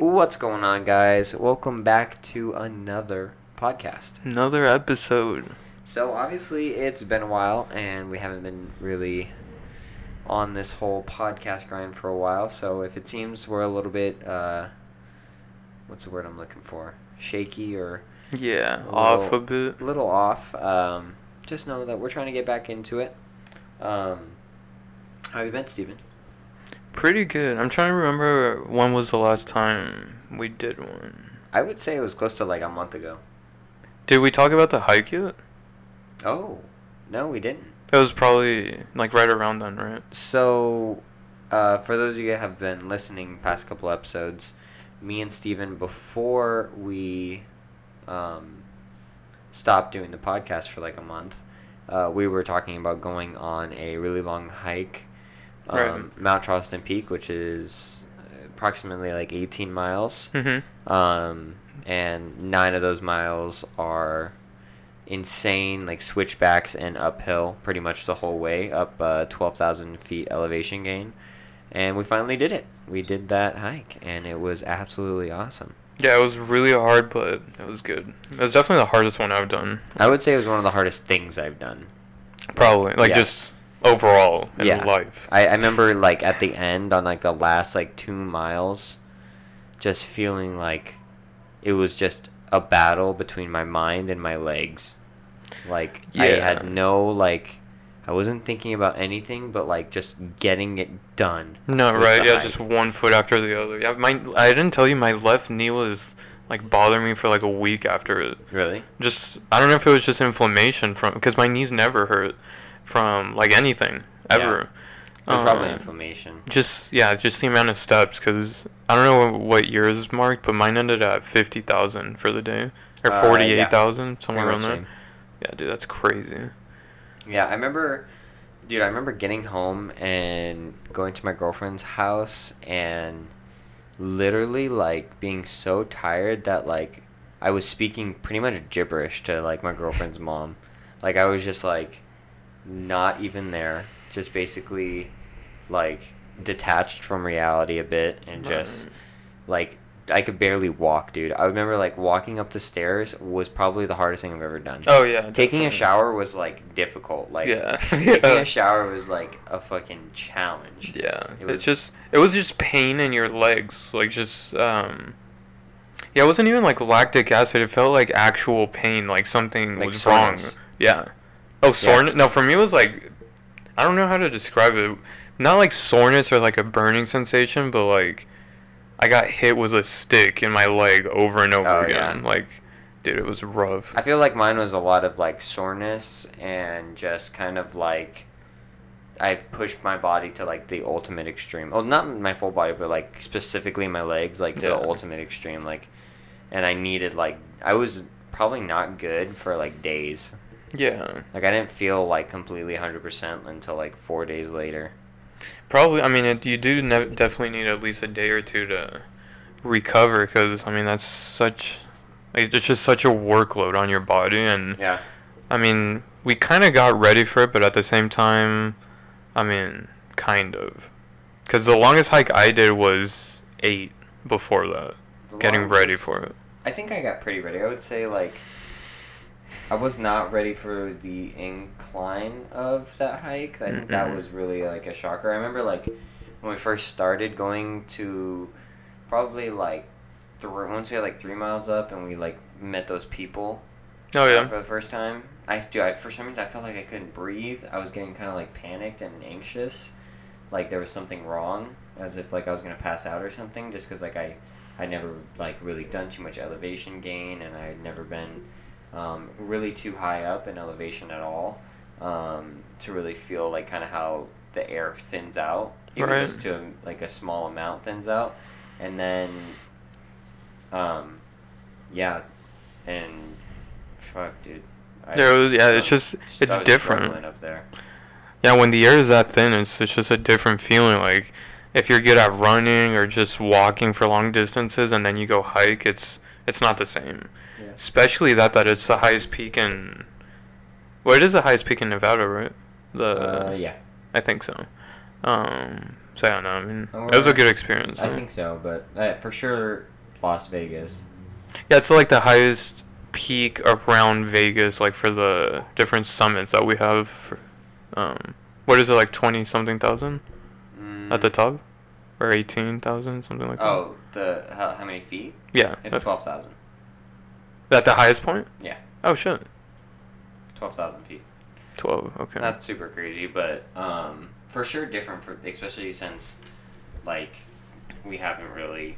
What's going on, guys? Welcome back to another podcast. Another episode. So, obviously, it's been a while, and we haven't been really on this whole podcast grind for a while. So, if it seems we're a little bit, uh, what's the word I'm looking for? Shaky or Yeah, a off a little- bit. little off, um, just know that we're trying to get back into it. Um, how have you been, Steven? Pretty good. I'm trying to remember when was the last time we did one. I would say it was close to like a month ago. Did we talk about the hike yet? Oh, no, we didn't. It was probably like right around then, right? So, uh, for those of you that have been listening past couple episodes, me and Steven, before we um, stopped doing the podcast for like a month, uh, we were talking about going on a really long hike, um, Right. Mount Charleston Peak, which is approximately like 18 miles. Mm-hmm. Um, and nine of those miles are insane, like switchbacks and uphill pretty much the whole way, up uh, 12,000 feet elevation gain. And we finally did it. We did that hike, and it was absolutely awesome. Yeah, it was really hard, but it was good. It was definitely the hardest one I've done. I would say it was one of the hardest things I've done. Probably. Like Yeah. just overall in Yeah. life. I, I remember, like, at the end, on, like, the last, like, two miles, just feeling like it was just a battle between my mind and my legs. Like, I had no, like, I wasn't thinking about anything but, like, just getting it done. No, right. Yeah, just one foot after the other. Yeah, my I didn't tell you my left knee was like bothering me for like a week after it. Really? just I don't know if it was just inflammation from because my knees never hurt from like anything ever. It was probably Um, inflammation. Just yeah, just the amount of steps because I don't know what yours marked, but mine ended at fifty thousand for the day or Uh, yeah. forty eight thousand somewhere around there. Yeah, dude, that's crazy. Yeah, I remember, dude. I remember getting home and going to my girlfriend's house and literally like being so tired that like I was speaking pretty much gibberish to like my girlfriend's mom. Like I was just like not even there, just basically like detached from reality a bit and just Right. like I could barely walk, dude. I remember like walking up the stairs was probably the hardest thing I've ever done. Oh yeah, Taking a shower was like difficult. Like Yeah. taking a shower was like a fucking challenge. Yeah, It was- it's just it was just pain in your legs, like just um. Yeah, it wasn't even like lactic acid. It felt like actual pain, like something Like was wrong. Yeah. Oh, soreness. No, for me it was like, I don't know how to describe it. Not like soreness or like a burning sensation, but like, I got hit with a stick in my leg over and over Oh, yeah. again. Like, dude, it was rough. I feel like mine was a lot of like soreness and just kind of like I've pushed my body to like the ultimate extreme. Well, not my full body, but like specifically my legs, like to Yeah. the ultimate extreme. Like, and I needed like I was probably not good for like days. Yeah. Like I didn't feel like completely hundred percent until like four days later. Probably. I mean, it, you do ne- definitely need at least a day or two to recover, because I mean that's such. Like, it's just such a workload on your body, and Yeah. I mean, we kind of got ready for it, but at the same time, I mean, kind of, because the longest hike I did was eight before that, getting ready for it. I think I got pretty ready. I would say like I was not ready for the incline of that hike. I think that was really like a shocker. I remember like when we first started going to probably like th- once we had like three miles up and we like met those people Oh yeah. for the first time. I do. I for some reason I felt like I couldn't breathe. I was getting kind of like panicked and anxious, like there was something wrong, as if like I was gonna pass out or something. Just because like I, I never like really done too much elevation gain, and I had never been, um, really too high up in elevation at all, um, to really feel like kind of how the air thins out, even Right. just to a, like a small amount thins out, and then, um, yeah, and fuck, dude. I was- yeah, it's just- it's different. up there. Yeah, when the air is that thin, it's it's just a different feeling. Like if you're good at running or just walking for long distances, and then you go hike, it's it's not the same. Yeah. Especially that that it's the highest peak in. Well, it is the highest peak in Nevada, right? The Uh, yeah. I think so. Um, don't know. I mean, Or- it was a good experience. I think so, but uh, for sure, Las Vegas. Yeah, it's like the highest peak around Vegas, like for the different summits that we have. For, um, what is it like twenty something thousand at the Mm, top, or eighteen thousand something like that? Oh, the how, how many feet? yeah, It's at, twelve thousand. at the highest point. Yeah. Oh shit, Twelve thousand feet. twelve. Okay. Not super crazy, but um, for sure different for especially since like we haven't really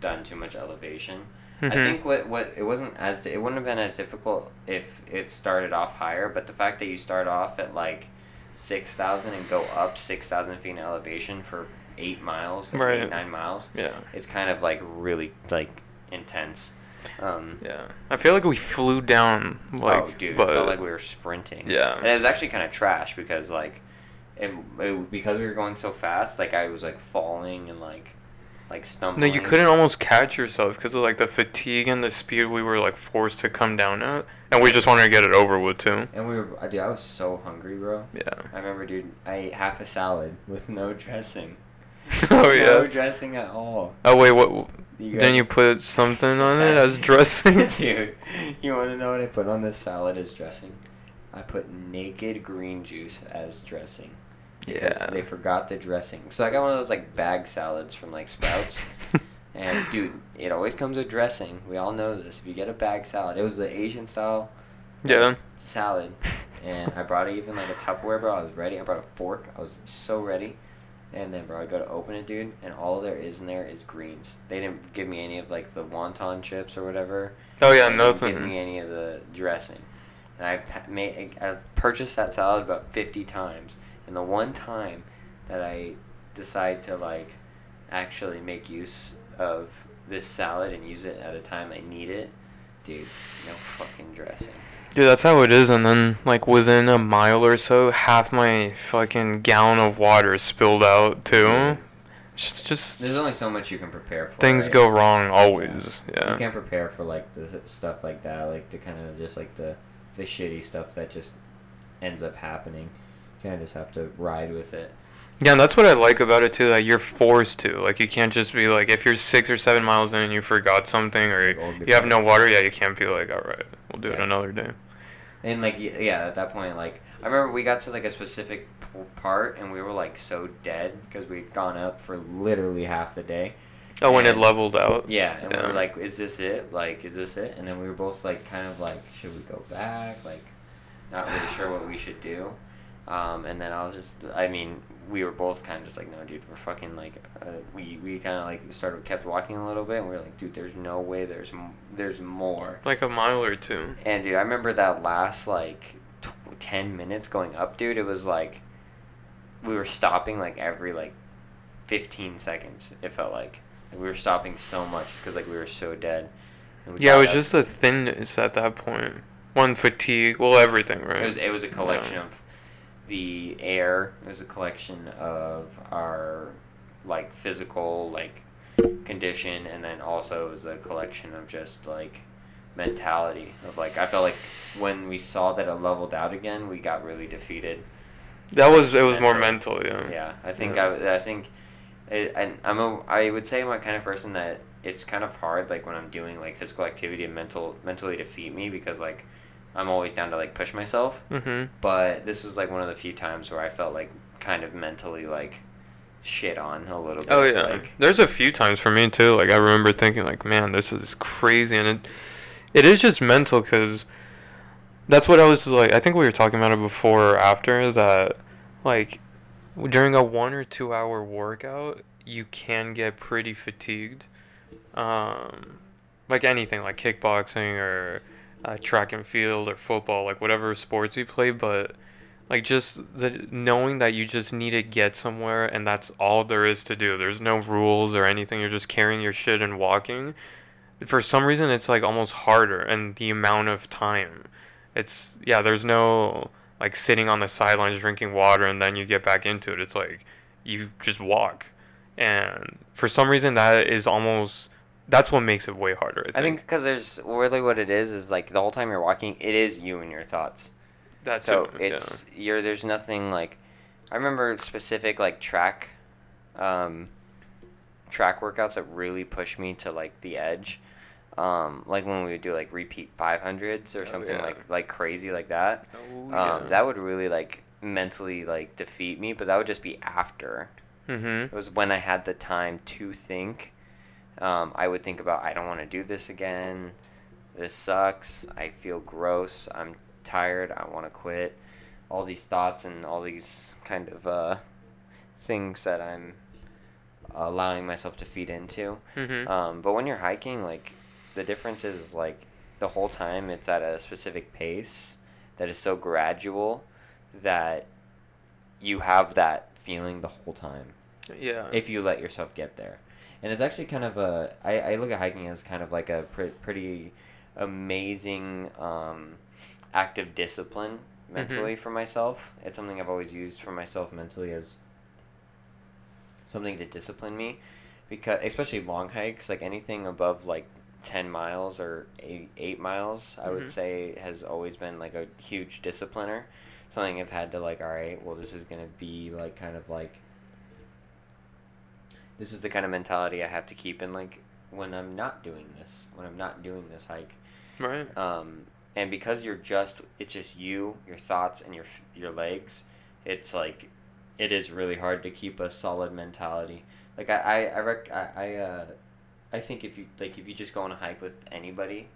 done too much elevation. I Mhm. think what what it wasn't as it wouldn't have been as difficult if it started off higher, but the fact that you start off at like six thousand and go up six thousand feet in elevation for eight miles, like Right. eight nine miles, Yeah. it's kind of like really like intense. Um, Yeah. I feel like we flew down like, oh, dude, but felt like we were sprinting. Yeah. and it was actually kind of trash because like, it, it, because we were going so fast, like I was like falling and like, like stumbling. no, you couldn't almost catch yourself because of like the fatigue and the speed we were like forced to come down at, and we just wanted to get it over with too. And we were, dude, I was so hungry, bro. Yeah. I remember, dude, I ate half a salad with no dressing. oh No yeah. dressing at all. Oh wait, what? You Then guys- you put something on it as dressing? dude, you want to know what I put on this salad as dressing? I put naked green juice as dressing. Because Yeah. they forgot the dressing. So I got one of those like bag salads from like Sprouts. and dude, it always comes with dressing. We all know this. If you get a bag salad, it was the Asian style yeah. salad. And I brought even like a Tupperware, bro. I was ready. I brought a fork. I was so ready. And then, bro, I go to open it, dude, and all there is in there is greens. They didn't give me any of like the wonton chips or whatever. Oh yeah, They didn't give me any of the dressing. And I've made I've purchased that salad about fifty times, and the one time that I decide to like actually make use of this salad and use it at a time I need it, dude, no fucking dressing. Dude, that's how it is. And then like within a mile or so, half my fucking gallon of water spilled out too. Just, just There's only so much you can prepare for. things right? go wrong always. You Yeah. You can't prepare for like the stuff like that, like the kind of just like the the shitty stuff that just ends up happening. You kind of just have to ride with it. Yeah, and that's what I like about it too. That you're forced to. Like you can't just be like, if you're six or seven miles in and you forgot something or oh, you have no water, yeah, you can't be like, all right, we'll do it another day. And like yeah, at that point, like I remember we got to like a specific part, and we were like so dead because we'd gone up for literally half the day. Oh, when it leveled out. Yeah, and we Yeah. were like, "Is this it? Like, is this it?" And then we were both like, kind of like, "Should we go back?" Like, not really sure what we should do. Um, and then I was just, I mean, we were both kind of just like, "No, dude, we're fucking like," uh, we we kind of like started kept walking a little bit, and we were like, "Dude, there's no way there's m- there's more." Like a mile or two. And dude, I remember that last like tw- ten minutes going up, dude. It was like we were stopping like every like fifteen seconds. It felt like, Like, we were stopping so much because like we were so dead. We Yeah, it was up- just the thinness at that point. One fatigue, well, everything, right? It was it was a collection Yeah. of the air. Was a collection of our like physical like condition, and then also it was a collection of just like mentality of like I felt like when we saw that it leveled out again, we got really defeated. that was it was more Mental. mental, yeah. Yeah, I think Yeah. I, I think, it, and I'm a I would say I'm a kind of person that it's kind of hard like when I'm doing like physical activity and mental mentally defeat me because like I'm always down to like push myself. Mhm. But this was like one of the few times where I felt like kind of mentally like shit on a little bit. Oh yeah. Like, There's a few times for me too. Like I remember thinking, like, man, this is crazy, and it, it is just mental because that's what I was like. I think we were talking about it before or after that. Like during a one or two hour workout, you can get pretty fatigued. Um, like anything, like kickboxing or uh, track and field or football, like whatever sports you play, but like just the knowing that you just need to get somewhere and that's all there is to do. There's no rules or anything. You're just carrying your shit and walking. For some reason, it's like almost harder, and the amount of time. It's yeah. There's no like sitting on the sidelines drinking water and then you get back into it. It's like you just walk, and for some reason that is almost that's what makes it way harder. I think, I think because there's really what it is is like the whole time you're walking, it is you and your thoughts. that's so it, yeah. it's you're there's nothing like I remember specific like track um, track workouts that really pushed me to like the edge. Um, like when we would do like repeat 500s or Oh, something yeah. like like crazy like that. Oh, Um, that would really like mentally like defeat me, but that would just be after. Mhm. It was when I had the time to think. Um, I would think about I don't want to do this again. This sucks. I feel gross. I'm tired. I want to quit. All these thoughts and all these kind of uh, things that I'm allowing myself to feed into. Mhm. Um, but when you're hiking, like the difference is like the whole time it's at a specific pace that is so gradual that you have that feeling the whole time yeah. if you let yourself get there. And it's actually kind of a I, I look at hiking as kind of like a pre- pretty amazing um, act of discipline mentally for myself. It's something I've always used for myself mentally as something to discipline me because especially long hikes like anything above like 10 miles or 8, eight miles i Mhm. would say has always been like a huge discipliner something i've had to like all right well this is going to be like kind of like this is the kind of mentality i have to keep in like when i'm not doing this when i'm not doing this hike right. um, and because you're just it's just you your thoughts and your your legs it's like it is really hard to keep a solid mentality like i i i, rec- I, I uh i think if you like if you just go on a hike with anybody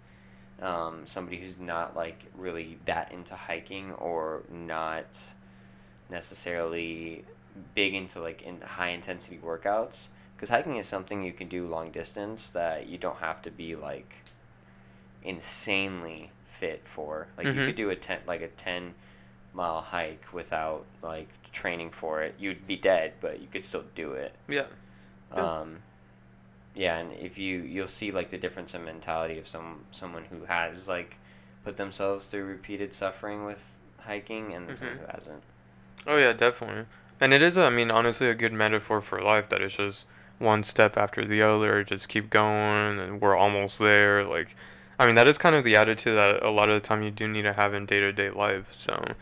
um, somebody who's not like really that into hiking or not necessarily big into like in high intensity workouts because hiking is something you can do long distance that you don't have to be like insanely fit for. Like you Mhm. could do a ten like a ten mile hike without like training for it. You'd be dead, but you could still do it. Yeah. Yeah. Um, yeah, and if you you'll see like the difference in mentality of some someone who has like put themselves through repeated suffering with hiking and then someone who hasn't. Oh yeah, definitely. And it is, I mean, honestly, a good metaphor for life. That it's just one step after the other. Just keep going, and we're almost there. Like, I mean, that is kind of the attitude that a lot of the time you do need to have in day to day life. So,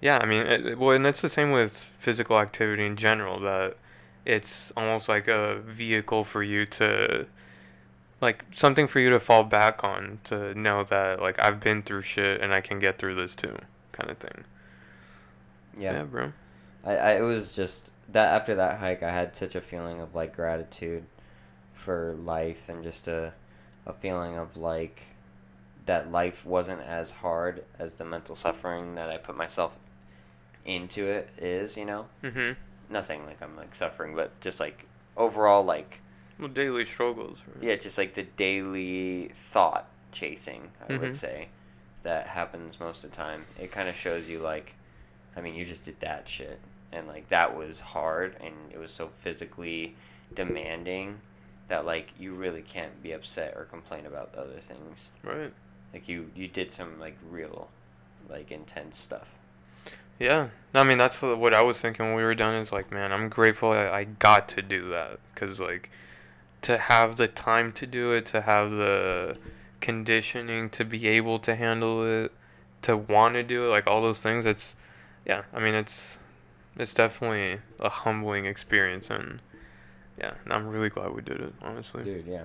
yeah, I mean, it, well, and it's the same with physical activity in general. That it's almost like a vehicle for you to, like, something for you to fall back on to know that like I've been through shit and I can get through this too, kind of thing. Yeah. yeah bro. I, I it was just that after that hike I had such a feeling of like gratitude for life and just a a feeling of like that life wasn't as hard as the mental suffering that I put myself into it is, you know? Mhm. Not saying like I'm like suffering, but just like overall like Well, daily struggles. Right? yeah, just like the daily thought chasing, I Mhm. would say, that happens most of the time. It kind of shows you like, I mean, you just did that shit, and like that was hard, and it was so physically demanding that like you really can't be upset or complain about other things. Right. Like you, you did some like real, like intense stuff. Yeah. I mean, that's what I was thinking when we were done. Is like, man, I'm grateful I, I got to do that because like to have the time to do it, to have the conditioning to be able to handle it, to want to do it, like all those things. It's yeah. I mean, it's it's definitely a humbling experience, and yeah, I'm really glad we did it. Honestly. Dude, yeah.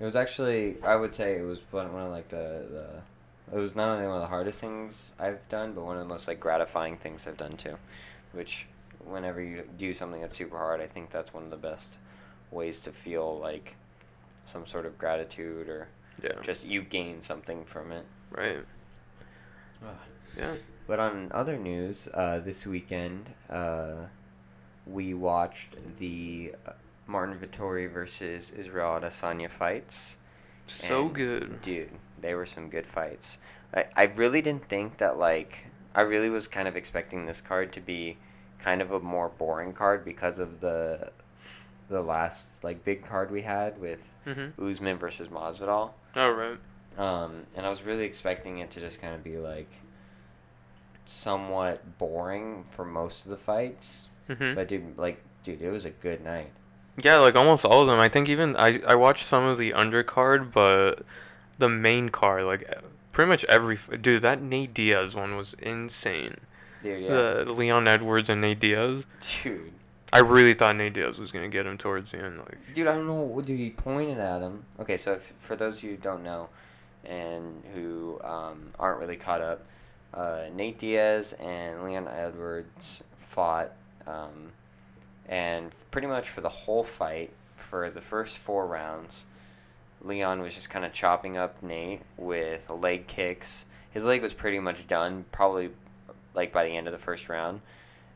It was actually, I would say it was one one of like the, the, it was not only one of the hardest things I've done, but one of the most like gratifying things I've done too. Which, whenever you do something that's super hard, I think that's one of the best ways to feel like some sort of gratitude or Yeah. just you gain something from it. Right. Yeah. But on other news, uh, this weekend, uh, we watched the uh, Marvin Vettori versus Israel Adesanya fights. So And, good. Dude, they were some good fights. I, I really didn't think that, like, I really was kind of expecting this card to be kind of a more boring card because of the the last, like, big card we had with Mhm. Usman versus Masvidal. All right. Um, and I was really expecting it to just kind of be, like, somewhat boring for most of the fights. Mhm. But, dude, like, dude, it was a good night. Yeah, like almost all of them. I think even I I watched some of the undercard, but the main card, like pretty much every dude, that Nate Diaz one was insane. Dude, yeah. The Leon Edwards and Nate Diaz. Dude. I really thought Nate Diaz was gonna get him towards the end. Like, Dude, I don't know. what- Dude, he pointed at him. Okay, so if, for those of you who don't know, and who um, aren't really caught up, uh, Nate Diaz and Leon Edwards fought, um, and pretty much for the whole fight, for the first four rounds, Leon was just kind of chopping up Nate with leg kicks. His leg was pretty much done, probably like by the end of the first round.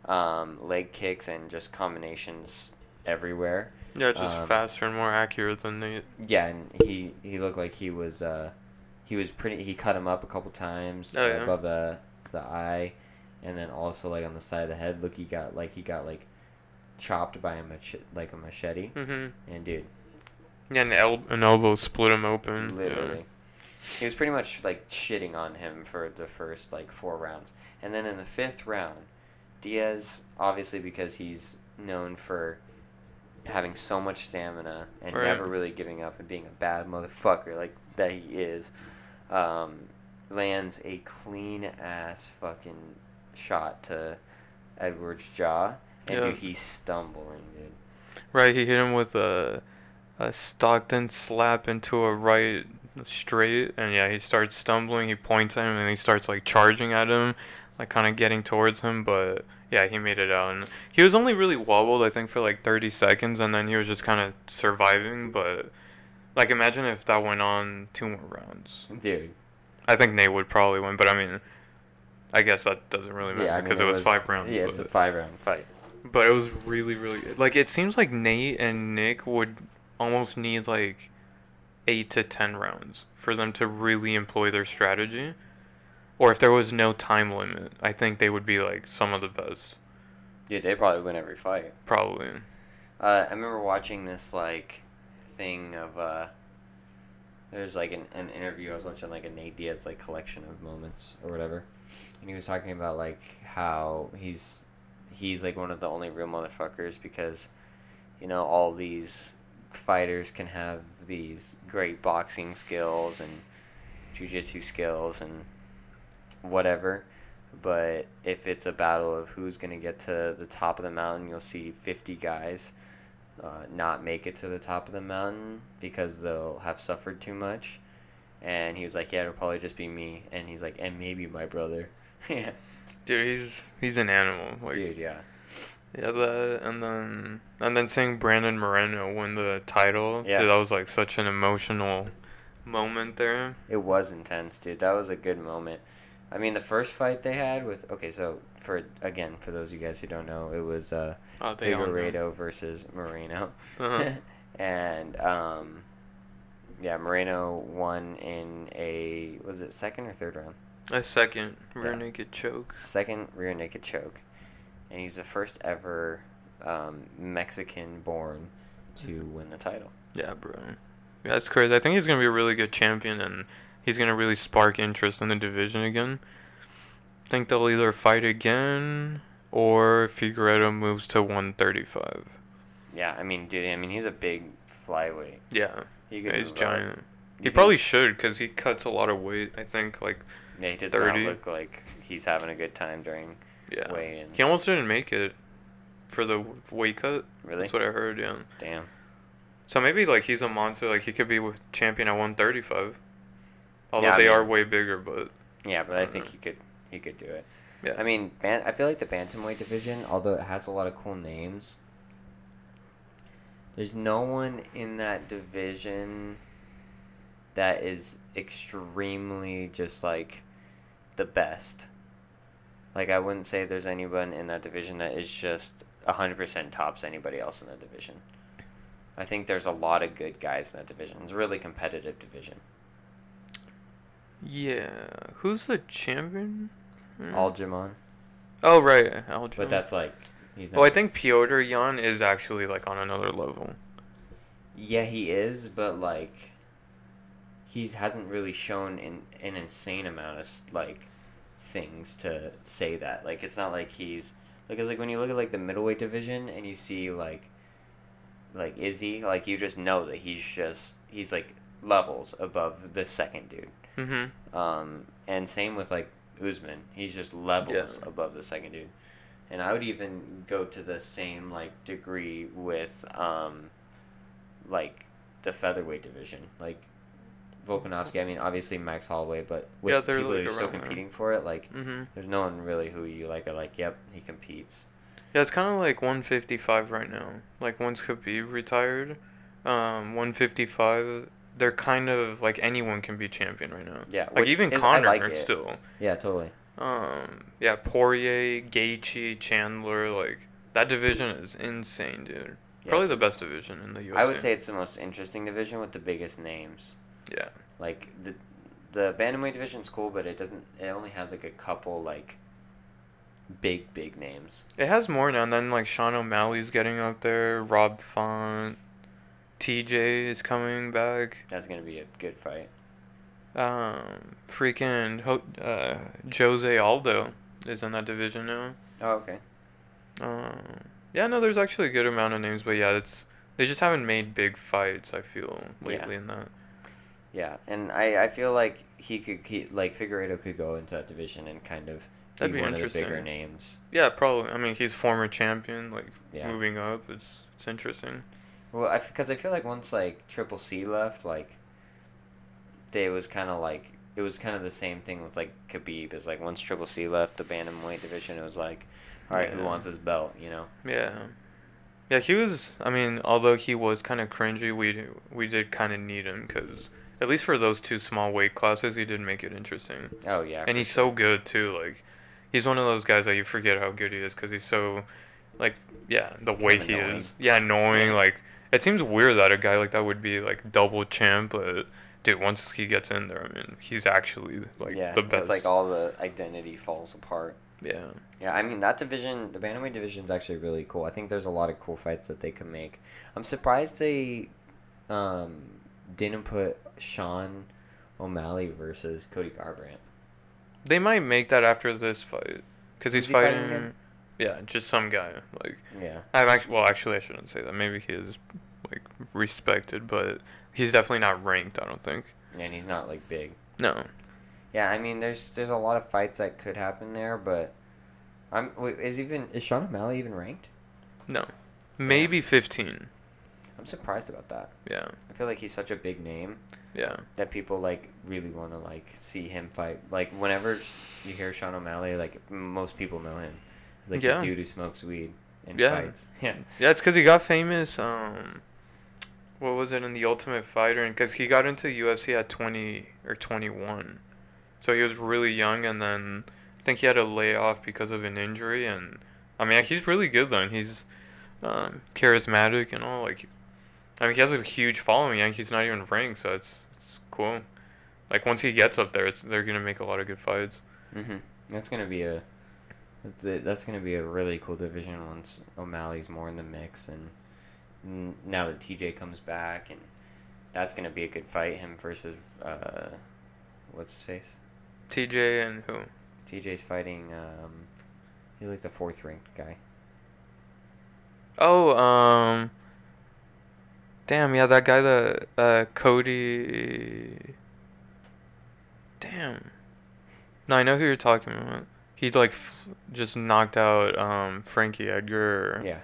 Um, leg kicks and just combinations everywhere. yeah, just Um, faster and more accurate than Nate. Yeah, and he he looked like he was uh he was pretty he cut him up a couple times Oh, yeah. above the the eye and then also like on the side of the head look he got like he got like chopped by a mach- like a machete Mhm. and dude Yeah, an, el- an elbow split him open. yeah. literally he was pretty much like shitting on him for the first like four rounds and then in the fifth round Diaz obviously because he's known for having so much stamina and Right. never really giving up and being a bad motherfucker like that he is um, lands a clean ass fucking shot to Edward's jaw and Yeah. dude he's stumbling dude Right, he hit him with a, a Stockton slap into a right straight, and yeah, he starts stumbling. He points at him, and he starts like charging at him, like kind of getting towards him. But yeah, he made it out, and he was only really wobbled, I think, for like 30 seconds, and then he was just kind of surviving. But like, imagine if that went on two more rounds. dude I think Nate would probably win, but I mean, I guess that doesn't really matter yeah I mean, because it, was, five rounds. yeah it's a five round fight but it was really, really good. Like it seems like Nate and Nick would almost need like eight to ten rounds for them to really employ their strategy. Or if there was no time limit, I think they would be like some of the best. yeah they probably win every fight Probably. Uh, I remember watching this like thing of uh, there's like an, an interview I was watching like a Nate Diaz like collection of moments or whatever, and he was talking about like how he's he's like one of the only real motherfuckers because you know all these fighters can have these great boxing skills and jujitsu skills and whatever. But if it's a battle of who's going to get to the top of the mountain, you'll see 50 guys uh, not make it to the top of the mountain because they'll have suffered too much. And he was like, yeah, it'll probably just be me. And he's like, and maybe my brother. yeah. Dude, he's he's an animal. Like Dude, yeah. Yeah, that and then and then seeing Brandon Moreno win the title. Yeah. Dude, that was like such an emotional moment there. It was intense, dude. That was a good moment. I mean, the first fight they had with okay, so for again, for those of you guys who don't know, it was uh, Oh, they all know. Figueiredo versus Moreno, Uh-huh. and um, yeah, Moreno won in a was it second or third round? A second rear Yeah. naked choke. Second rear naked choke, and he's the first ever um, Mexican born to win the title. Yeah, bro. Yeah, that's crazy. I think he's gonna be a really good champion, and he's gonna really spark interest in the division again. I think they'll either fight again, or Figueiredo moves to 135. Yeah, I mean, dude, I mean, he's a big flyweight. Yeah, He he's giant. He think- probably should, cause he cuts a lot of weight. I think, like, Yeah, he does 30. not look like he's having a good time during yeah. weigh-ins. He almost didn't make it for the weight cut. Really? That's what I heard. Yeah. Damn. So maybe like he's a monster. Like he could be with champion at 135. Although Yeah, I they mean- are way bigger, but Yeah, but I I think dunno. he could he could do it. yeah. I mean, ban- I feel like the bantamweight division, although it has a lot of cool names, there's no one in that division that is extremely just like the best. Like I wouldn't say there's anyone in that division that is just 100% tops anybody else in that division. I think there's a lot of good guys in that division. It's a really competitive division. Yeah. Who's the champion? Hmm? Aljamain, Oh right, Aljo. but that's like he's not Oh, I think Petr Yan is actually like on another level. Yeah, he is, but like, he's hasn't really shown in an insane amount of like things to say that. Like, it's not like he's because like when you look at like the middleweight division and you see like like Izzy, like you just know that he's just he's like levels above the second dude. Mm-hmm. Um, and same with like Usman, he's just levels Yeah. above the second dude. and I would even go to the same like degree with um, like the featherweight division, like Volkanovski. I mean, obviously Max Holloway, but with Yeah, people like, who are still around there. competing for it, like Mm-hmm. there's no one really who you like are like, yep, he competes. Yeah, it's kind of like 155 right now. Like once Khabib retired, um, 155, they're kind of like anyone can be champion right now. Yeah, Like even is- Conor like still. Yeah, totally. Um, yeah, Poirier, Gaethje, Chandler, like that division is insane, dude. Probably the best division in the UFC. I would say it's the most interesting division with the biggest names. Yeah. Like the the bantamweight division's cool, but it doesn't. It only has like a couple like big big names. It has more now. And then like Sean O'Malley's getting up there. Rob Font, TJ is coming back. That's gonna be a good fight. Um, freaking Ho- uh, Jose Aldo is in that division now. Oh, okay. Um, yeah, no, there's actually a good amount of names, but yeah, it's they just haven't made big fights. I feel lately in that. Yeah, and I, I feel like he could he, like Figueiredo could go into that division and kind of That'd be one of the bigger names. Yeah, probably. I mean, he's former champion, like Yeah. moving up. It's it's interesting. Well, I because I feel like once like Triple C left, like they was kind of like it was kind of the same thing with like Khabib. Is like once Triple C left the bantamweight division, it was like, all right, who wants his belt? You know? Yeah. Yeah, he was. I mean, although he was kind of cringy, we we did kind of need him because at least for those two small weight classes, he did make it interesting. Oh yeah. and he's sure. so good too. Like, he's one of those guys that you forget how good he is because he's so, like, yeah, the way he annoying. is. Yeah, annoying. Yeah. Like, it seems weird that a guy like that would be like double champ, but dude, once he gets in there, I mean, he's actually like yeah, the best. It's like all the identity falls apart. yeah. Yeah, I mean that division, the bantamweight division is actually really cool. I think there's a lot of cool fights that they can make. I'm surprised they um, didn't put Sean O'Malley versus Cody Garbrandt. They might make that after this fight because he's Who's he fighting fighting. Yeah, just some guy. Like, Yeah, I've actually. Well, actually, I shouldn't say that. Maybe he is like respected, but he's definitely not ranked. I don't think. and he's not like big. No. Yeah, I mean there's there's a lot of fights that could happen there, but I'm wait, is even is Sean O'Malley even ranked? No. Maybe 15. I'm surprised about that. Yeah. I feel like he's such a big name Yeah. that people like really want to like see him fight. Like whenever you hear Sean O'Malley, like most people know him. Like Yeah. the dude who smokes weed and Yeah. fights. Yeah. Yeah, it's because he got famous. Um, what was it in the Ultimate Fighter? And because he got into UFC at 20 or 21, so he was really young, and then I think he had a layoff because of an injury. And I mean, he's really good though. And he's um, charismatic and all. Like, I mean, he has a huge following, and he's not even ranked, so it's it's cool. Like once he gets up there, it's they're gonna make a lot of good fights. Mhm. That's gonna be a. That's it. That's gonna be a really cool division once O'Malley's more in the mix, and now that TJ comes back, and that's gonna be a good fight. Him versus uh, what's his face? TJ and who? TJ's fighting. Um, he's like the fourth ranked guy. Oh, um, damn, yeah, that guy, that uh, Cody. Damn. No, I know who you're talking about. He like f- just knocked out um Frankie Edgar. Yeah.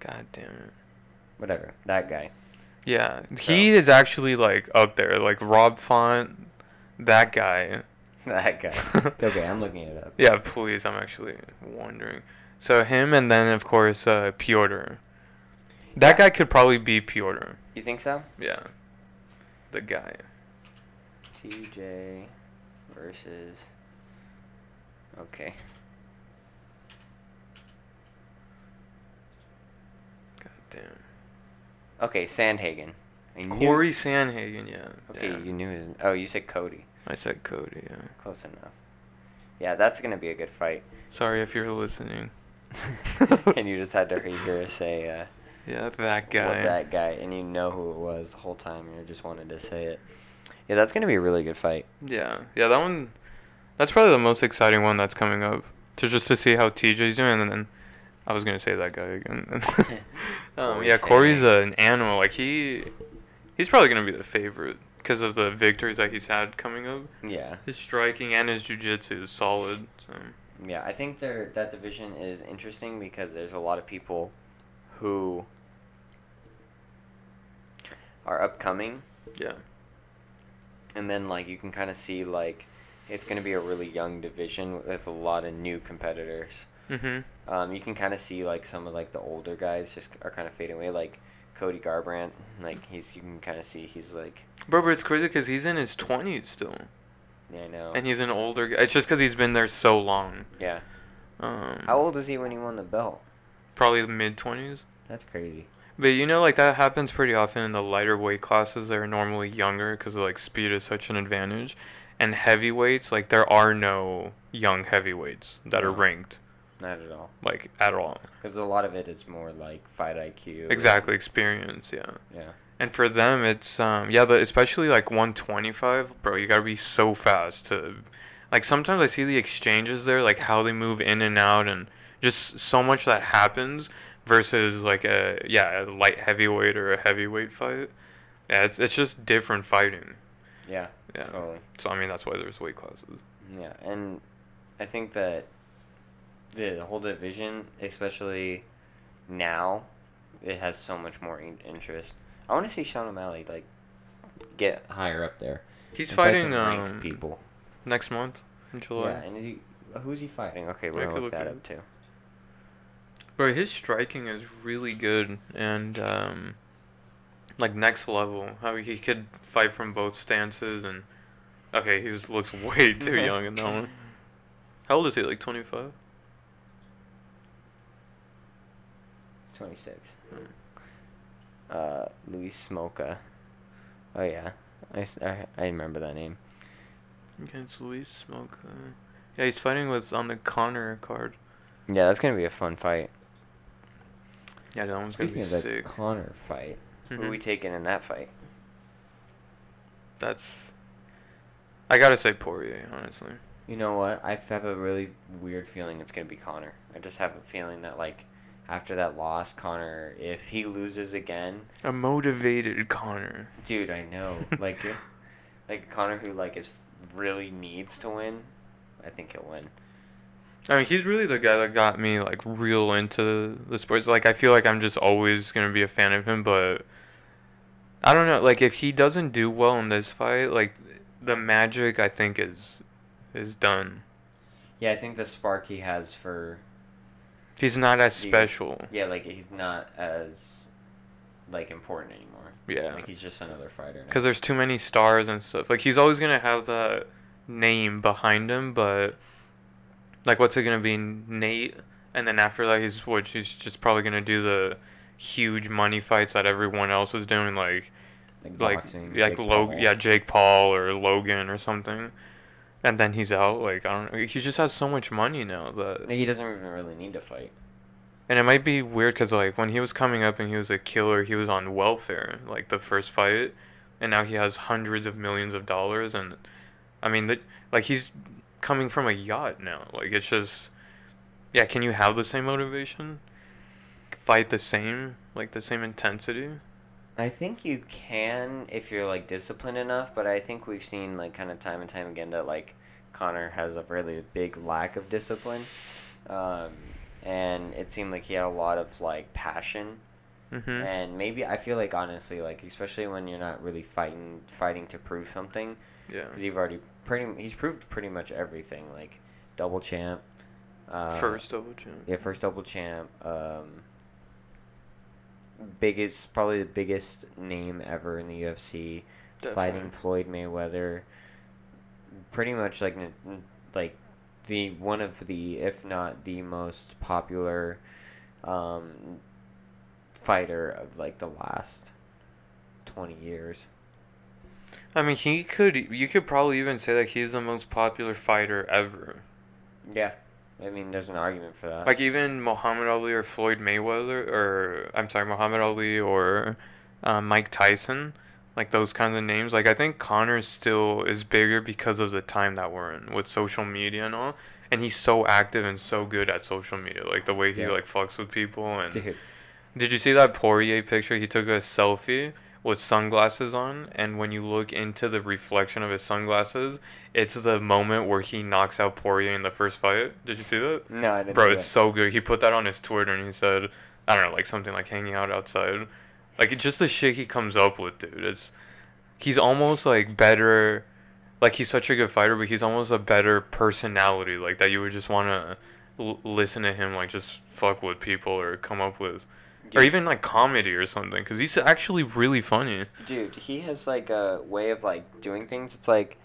God damn it. Whatever. That guy. Yeah, he is actually like up there, like Rob Font, that guy. That guy. okay, I'm looking it up. Yeah, please, I'm actually wondering. So him, and then of course uh, Petr. That guy could probably be Petr. You think so? Yeah. The guy. TJ versus. Okay. God damn. Okay, Sandhagen. I Cory Sandhagen, yeah. Okay, Damn. you knew his. Oh, you said Cody. I said Cody, yeah. Close enough. Yeah, that's gonna be a good fight. Sorry if you're listening. and you just had to hear us say uh, Yeah, that guy. what that guy, and you know who it was the whole time. You just wanted to say it. Yeah, that's gonna be a really good fight. Yeah, yeah, that one. That's probably the most exciting one that's coming up. To just to see how TJ's doing, and then I was gonna say that guy again. um, yeah, Cory's Sandhagen. an animal. Like he, he's probably gonna be the favorite because of the victories that he's had coming up. Yeah. His striking and his jujitsu is solid. So Yeah, I think there that division is interesting because there's a lot of people who are upcoming, Yeah. and then like you can kind of see like it's going to be a really young division with a lot of new competitors. Mm-hmm. Um, you can kind of see like some of like the older guys just are kind of fading away, like Cody Garbrandt. Like he's you can kind of see he's like Bro, but it's crazy because he's in his 20s still. yeah I know And he's an older guy. It's just because he's been there so long. yeah. Um, How old is he when he won the belt? Probably the mid 20s. That's crazy. But you know, like that happens pretty often in the lighter weight classes. They're normally younger because like speed is such an advantage. And heavyweights, like there are no young heavyweights that are ranked Not at all. like at all. Because a lot of it is more like fight IQ. Exactly, experience, yeah. Yeah. And for them, it's um yeah, the, especially like 125, bro. You gotta be so fast to, like sometimes I see the exchanges there, like how they move in and out, and just so much that happens versus like a yeah a light heavyweight or a heavyweight fight. Yeah, it's it's just different fighting. Yeah. Yeah. Totally. So I mean that's why there's weight classes. Yeah, and I think that the whole division, especially now, it has so much more in- interest. I want to see Sean O'Malley like get higher up there. He's and fight fighting some um people. next month in July. Yeah, and is he? Who's he fighting? Okay, we're gonna look look that up too. Bro, his striking is really good and um like next level. How he could fight from both stances and okay, he just looks way too young in that one. How old is he? Like twenty five? Twenty six. Uh, Luis Smolka. Oh yeah, I, I, I remember that name. Against Luis Smoke. Yeah, he's fighting with on the Conor card. Yeah, that's gonna be a fun fight. Yeah, that one's Speaking gonna of be the sick. Conor fight, who Mhm. we taking in that fight? That's I gotta say Poirier, honestly. You know what? I have a really weird feeling it's gonna be Conor. I just have a feeling that like after that loss, Conor, if he loses again, A motivated Conor. dude, I know, like, like Conor who like is really needs to win. I think he'll win. I mean, he's really the guy that got me like real into the sports. Like, I feel like I'm just always gonna be a fan of him, but I don't know. Like, if he doesn't do well in this fight, like the magic, I think is is done. Yeah, I think the spark he has for He's not as He- special. yeah, like he's not as like important anymore. Yeah, Like he's just another fighter. because there's too many stars and stuff. Like, he's always gonna have that name behind him, but like, what's it gonna be, Nate? And then after that, he's what? He's just probably gonna do the huge money fights that everyone else is doing, like. like like boxing, like Jake Log Paul. yeah Jake Paul or Logan or something, and then he's out. Like I don't know. He just has so much money now that, He doesn't even really need to fight. and it might be weird because like when he was coming up and he was a killer, he was on welfare like the first fight, and now he has hundreds of millions of dollars, and I mean that like he's coming from a yacht now. Like it's just yeah. Can you have the same motivation? Fight the same like the same intensity. I think you can if you're like disciplined enough, but I think we've seen like kind of time and time again that like Conor has a really big lack of discipline, um, and it seemed like he had a lot of like passion, Mm-hmm. and maybe I feel like honestly like especially when you're not really fighting fighting to prove something Yeah. because you've already pretty he's proved pretty much everything like double champ, uh, First double champ. yeah first double champ. Um, biggest, probably the biggest name ever in the UFC, fighting Floyd Mayweather. Pretty much like like the one of the, if not the most popular, um, fighter of like the last twenty years. I mean, he could. You could probably even say that he's the most popular fighter ever. Yeah, I mean, there's an argument for that. Like even Muhammad Ali or Floyd Mayweather, or I'm sorry, Muhammad Ali or uh, Mike Tyson, like those kinds of names. Like I think Conor still is bigger because of the time that we're in with social media and all. And he's so active and so good at social media, like the way he Yeah. like fucks with people. And Dude, did you see that Poirier picture? He took a selfie with sunglasses on, and when you look into the reflection of his sunglasses, it's the moment where he knocks out Poirier in the first fight. Did you see that? No, I didn't. Bro, it's that. so good. He put that on his Twitter and he said, I don't know, like something like hanging out outside. Like just the shit he comes up with, dude. It's he's almost like better. Like he's such a good fighter, but he's almost a better personality. Like that you would just want to l- listen to him, like just fuck with people or come up with, or even like comedy or something. Because he's actually really funny. Dude, he has like a way of like doing things. It's like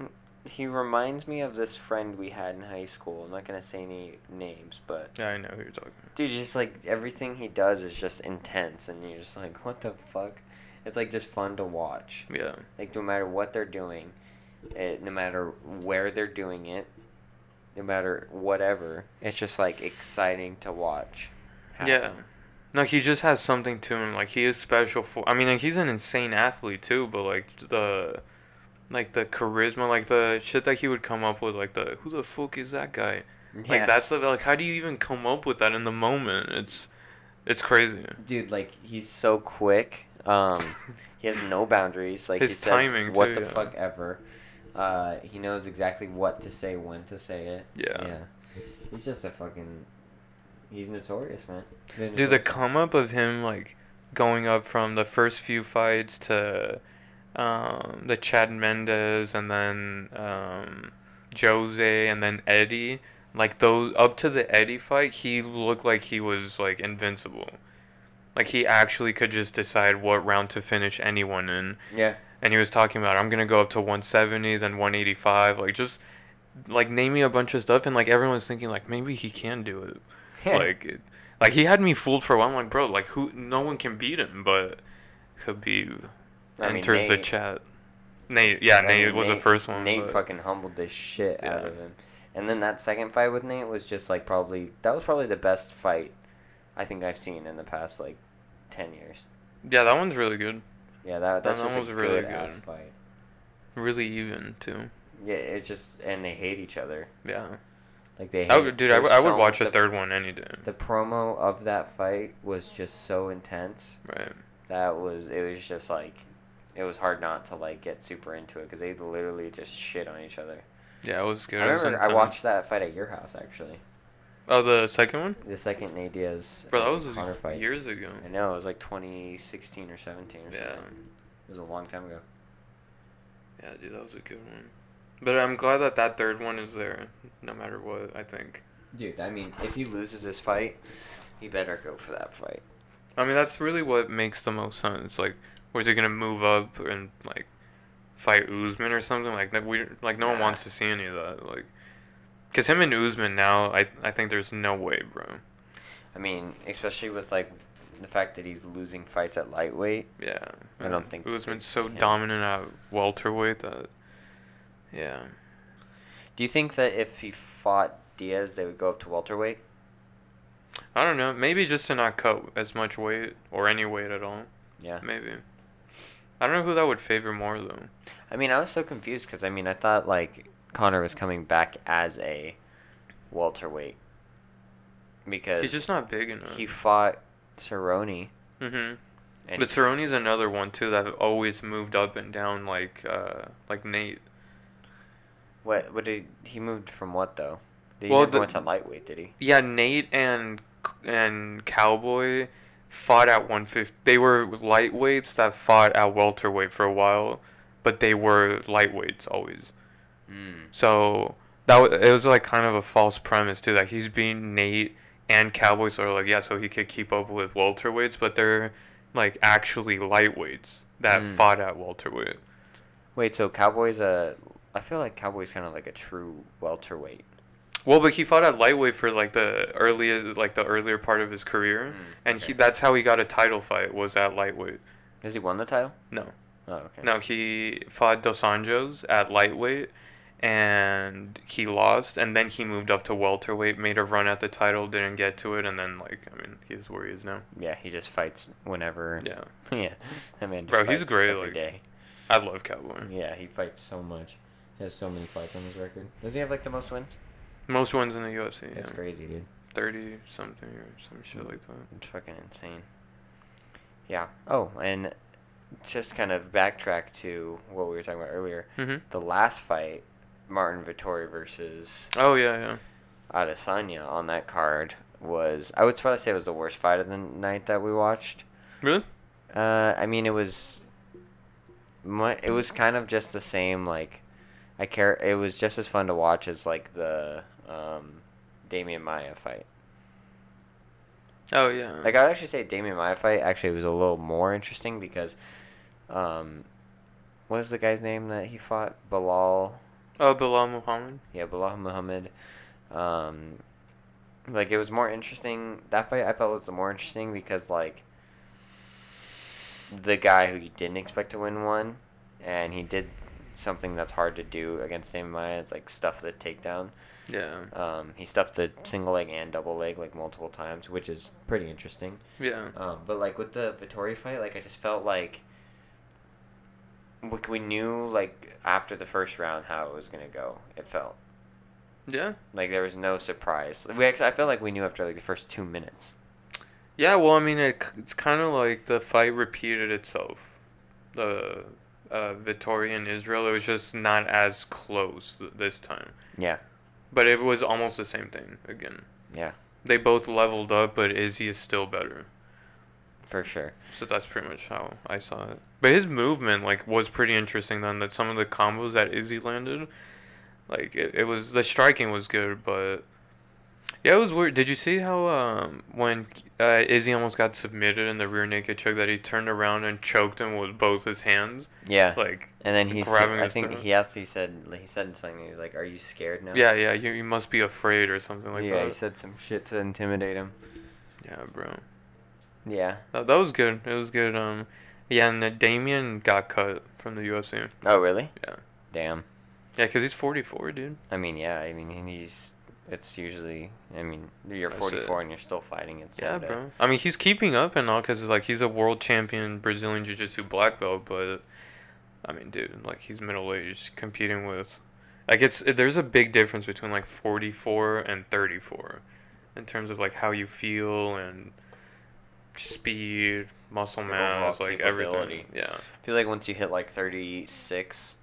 mm, he reminds me of this friend we had in high school. I'm not gonna say any names, but Yeah, I know who you're talking. about. dude, just like everything he does is just intense, and you're just like, what the fuck? It's like just fun to watch. Yeah, Like no matter what they're doing, it, no matter where they're doing it, no matter whatever, it's just like exciting to watch. yeah. No, he just has something to him. Like he is special for. I mean, like he's an insane athlete too. But like the, like the charisma, like the shit that he would come up with, like the who the fuck is that guy? Yeah. Like that's the like how do you even come up with that in the moment? It's, it's crazy. dude like he's so quick um he has no boundaries like he His says timing, what too, the yeah. fuck ever uh he knows exactly what to say when to say it Yeah. yeah he's just a fucking he's notorious man Dude, the come up of him like going up from the first few fights to um, the Chad Mendes and then um, Jose and then Eddie. Like those up to the Eddie fight, he looked like he was like invincible. Like he actually could just decide what round to finish anyone in. yeah And he was talking about I'm gonna go up to 170, then 185. Like just like naming a bunch of stuff, and like everyone's thinking like maybe he can do it like it, like he had me fooled for a while. I'm like, bro, like who? No one can beat him, but Khabib I mean, enters the chat. Nate, yeah, I Nate mean, was the first one. Nate but- fucking humbled the shit out of him. And then that second fight with Nate was just like probably that was probably the best fight I think I've seen in the past like ten years. yeah, that one's really good. Yeah, that that's That just a was really good good. fight. Really even too. Yeah, it's just and they hate each other. Yeah, Like they. I would, dude, I, would- I would so- watch a the, third one any day. The promo of that fight was just so intense. Right. That was it was just like it was hard not to like get super into it because they literally just shit on each other. Yeah, it was good. I remember I intense. watched that fight at your house actually. Oh, the second one, The second Nate Diaz bro, that uh, was Conor fight. years ago. I know it was like 2016 or 17 or Yeah. something. It was a long time ago. Yeah, dude, that was a good one. But I'm glad that that third one is there, no matter what. I think. Dude, I mean, if he loses this fight, he better go for that fight. I mean, that's really what makes the most sense. Like, was he gonna move up and like fight Usman or something like that? We like no one wants to see any of that. Like, cause him and Usman now, I I think there's no way, bro. I mean, especially with like the fact that he's losing fights at lightweight. Yeah, I don't think Usman's so him. dominant at welterweight that. Yeah, Do you think that if he fought Diaz, they would go up to welterweight? I don't know. Maybe just to not cut as much weight or any weight at all. Yeah. Maybe. I don't know who that would favor more though. I mean, I was so confused because I mean, I thought like Conor was coming back as a welterweight because He's just not big enough. he fought Cerrone. mm-hmm. But Cerrone's another one too that always moved up and down like uh like Nate. What? What did he moved from? What though? He Well, the- went to lightweight, did he? Yeah, Nate and and Cowboy fought at 150. They were lightweights that fought at welterweight for a while, but they were lightweights always. Mm. So that was, it was like kind of a false premise too. Like he's being Nate and Cowboy, so like yeah, so he could keep up with welterweights, but they're like actually lightweights that Mm. fought at welterweight. Wait, so Cowboy's a? I feel like Cowboy's kind of like a true welterweight. Well, but he fought at lightweight for like the earlier, like the earlier part of his career, Mm, and he that's how he got a title fight was at lightweight. Has he won the title? No, Oh, okay. no, he fought Dos Anjos at lightweight, and he lost, and then he moved up to welterweight, made a run at the title, didn't get to it, and then like I mean, he's where he is now. Yeah, he just fights whenever. Yeah, yeah. I mean, Bro, he's great, every like- day. I love Cowboy. Yeah, he fights so much. He has so many fights on his record. Does he have like the most wins? Most wins in the UFC. That's yeah. crazy, dude. thirty something or some shit like that. It's fucking insane. Yeah. Oh, and just kind of backtrack to what we were talking about earlier. Mhm. The last fight, Marvin Vettori versus Oh yeah, yeah. Adesanya on that card was I would probably say it was the worst fight of the night that we watched. Really? Uh, I mean, it was. It was kind of just the same. Like, I care. It was just as fun to watch as like the um, Demian Maia fight. Oh yeah. Like, I'd actually say Demian Maia fight actually was a little more interesting because, um, what was the guy's name that he fought? Belal. oh, Belal Muhammad. Yeah, Belal Muhammad. Um, like it was more interesting. That fight I felt was more interesting because like the guy who you didn't expect to win won, and he did something that's hard to do against Demian Maia. It's like stuff the takedown. Yeah. Um, he stuffed the single leg and double leg like multiple times, which is pretty interesting. Yeah. Um, but like with the Vettori fight, like I just felt like we, we knew like after the first round how it was gonna go. It felt Yeah. like there was no surprise. We actually, I felt like we knew after like the first two minutes. Yeah, well, I mean, it, it's kind of like the fight repeated itself. The uh, and Israel, it was just not as close th- this time. Yeah, But it was almost the same thing again. yeah, They both leveled up, but Izzy is still better. for sure. So that's pretty much how I saw it. But his movement, like, was pretty interesting then. That some of the combos that Izzy landed, like, it, it was, the striking was good, but. Yeah, it was weird. Did you see how um, when uh, Izzy almost got submitted in the rear naked choke that he turned around and choked him with both his hands? Yeah, Like, and then he's. grabbing I think throat. he asked. He said. He said something. He's like, "Are you scared now?" yeah, yeah, you, you must be afraid or something like that. yeah, he said some shit to intimidate him. Yeah, bro. Yeah. That, that was good. It was good. Um, yeah, and uh, Demian got cut from the UFC. Oh really? Yeah. Damn. Yeah, because he's 44, dude. I mean, yeah. I mean, he's. It's usually. I mean, you're That's it. 44 and you're still fighting. It's Yeah, bro. I mean, he's keeping up and all because like he's a world champion Brazilian Jiu Jitsu black belt, but I mean, dude, like he's middle aged, competing with like it's there's a big difference between like 44 and 34 in terms of like how you feel and speed, muscle mass, like everything. Yeah, I feel like once you hit like 36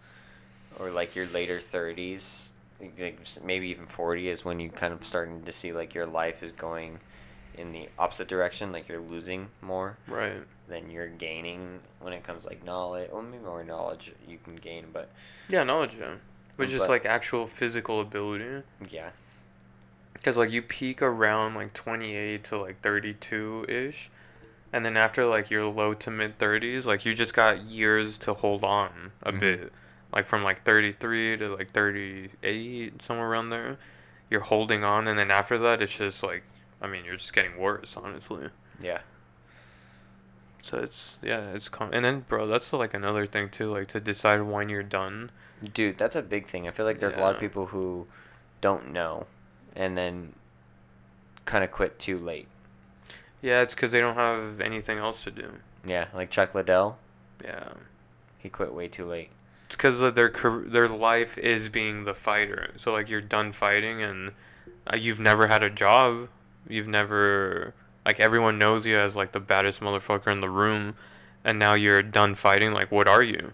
or like your later 30s, like maybe even 40 is when you kind of starting to see like your life is going in the opposite direction, like you're losing more right. than you're gaining when it comes like knowledge. Well, maybe more knowledge you can gain, but Yeah, knowledge, yeah. But just like actual physical ability. yeah, Because like you peak around like 28 to like 32 ish. And then after like your low to mid 30s, like you just got years to hold on a Mhm. bit. Like from like 33 to like 38, somewhere around there. You're holding on. And then after that, it's just like, I mean, you're just getting worse, honestly. yeah, So it's, yeah, it's, com- and then, bro, that's like another thing too, like to decide when you're done. dude, that's a big thing. I feel like there's a lot of people who don't know, and then kind of quit too late. Yeah, it's because they don't have anything else to do. Yeah, like Chuck Liddell, Yeah. he quit way too late. It's because their their life is being the fighter. So like you're done fighting and uh, you've never had a job. You've never like everyone knows you as like the baddest motherfucker in the room, and now you're done fighting. Like what are you?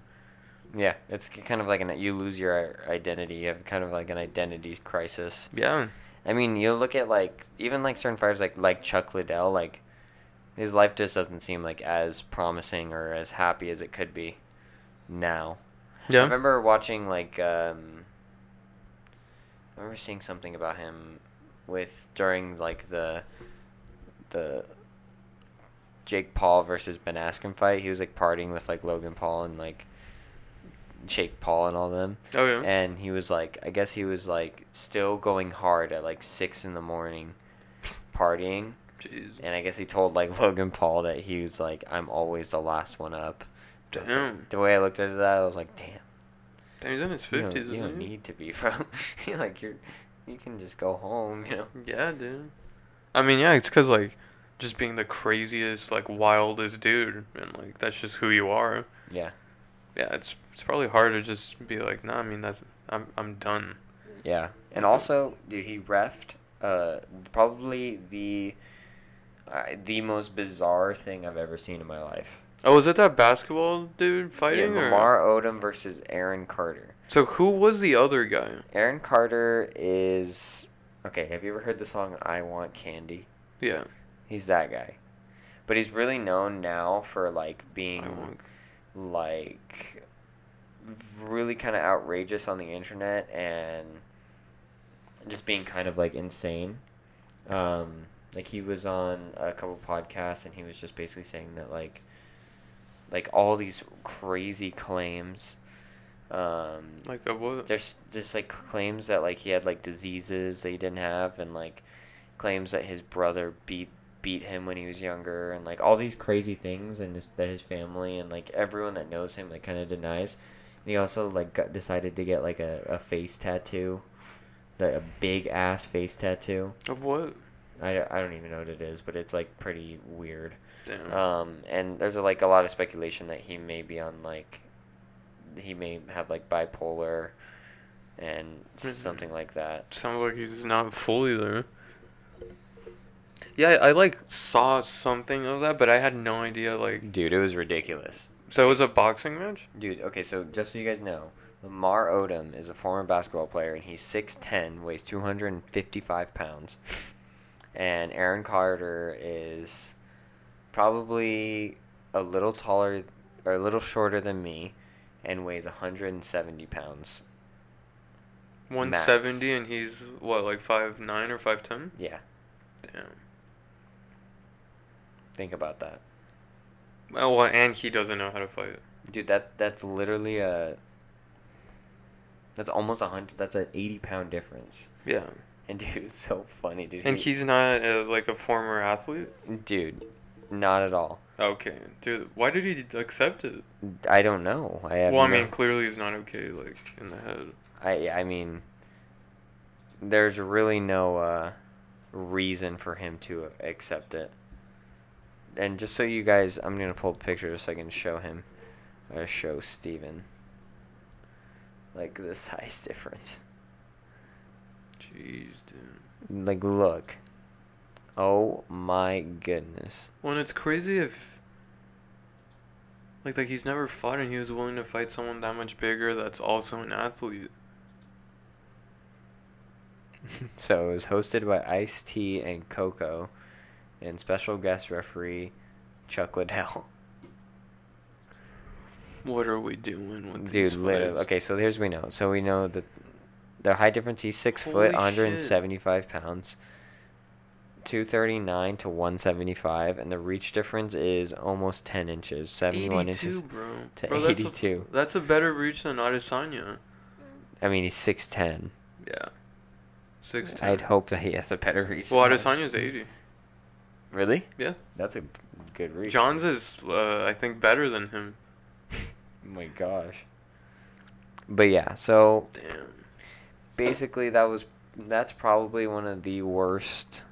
Yeah, it's kind of like an you lose your identity. You have kind of like an identity crisis. Yeah. I mean, you look at like even like certain fighters like like Chuck Liddell, like his life just doesn't seem like as promising or as happy as it could be now. I remember watching like um I remember seeing something about him with during like the the Jake Paul versus Ben Askren fight. He was like partying with like Logan Paul and like Jake Paul and all them. Oh yeah. And he was like I guess he was like still going hard at like six in the morning partying. Jeez. And I guess he told like Logan Paul that he was like, I'm always the last one up. Just, like, Damn. the way I looked at that, I was like, damn. Damn, he's in his You don't, fifties, you don't he? need to be, bro. You're like you're, you can just go home, you know. Yeah, dude. I mean, yeah, it's because like just being the craziest, like wildest dude, and like that's just who you are. Yeah, Yeah, it's it's probably hard to just be like, nah. I mean, that's I'm I'm done. yeah. And also, dude, he refed uh probably the uh, the most bizarre thing I've ever seen in my life. Oh, was it that basketball dude Yeah, fighting? or- Lamar Odom versus Aaron Carter. So who was the other guy? Aaron Carter is okay. Have you ever heard the song "I Want Candy"? Yeah. He's that guy, but he's really known now for like being want- like really kind of outrageous on the internet and just being kind of like insane. Um, like he was on a couple podcasts and he was just basically saying that like like all these crazy claims. Um, Like of what? there's just like claims that like he had like diseases that he didn't have and like claims that his brother beat beat him when he was younger and like all these crazy things and just that his family and like everyone that knows him like kind of denies and he also like got, decided to get like a, a face tattoo like a big ass face tattoo Of what? I, don't- I don't even know what it is but it's like pretty weird. Um, and there's a, like a lot of speculation that he may be on like he may have like bipolar and something like that. Sounds like he's not fully there. Yeah, I, I like saw something of that, but I had no idea. Like, Dude, it was ridiculous. so it was a boxing match. Dude, okay, so just so you guys know, Lamar Odom is a former basketball player and he's 6'10, weighs 255 pounds. And Aaron Carter is probably a little taller or a little shorter than me and weighs 170 pounds. One seventy, and he's what, like five nine or five ten? Yeah, Damn. think about that. Oh, well, and he doesn't know how to fight. Dude, that that's literally a that's almost a hundred. That's an eighty pound difference. Yeah. And dude, it's so funny, dude. And He- he's not uh, like a former athlete. dude, not at all. Okay, dude. Why did he accept it? I don't know. I have. Well, I no- mean, clearly he's not okay, like in the head. I I mean, there's really no uh, reason for him to accept it. And just so you guys, I'm gonna pull a picture just so I can show him, uh, show Steven. Like the size difference. Jeez, dude. Like, look. Oh my goodness. Well, and it's crazy if. Like, like he's never fought and he was willing to fight someone that much bigger that's also an athlete. So it was hosted by Ice T and Coco, and special guest referee Chuck Liddell. What are we doing with this? Dude, literally. Okay, so here's what we know. So we know that the height difference. He's six Holy foot, shit. 175 pounds. 239 to 175, and the reach difference is almost 10 inches, 71 82, inches. bro. to bro, that's 82. A, that's a better reach than Adesanya. I mean, he's 6'10. Yeah. Six. I'd hope that he has a better reach. Well. Adesanya's 80. Really? Yeah. That's a good reach. John's is, uh, I think, better than him. Oh my gosh. But yeah, so Damn. basically that was that's probably one of the worst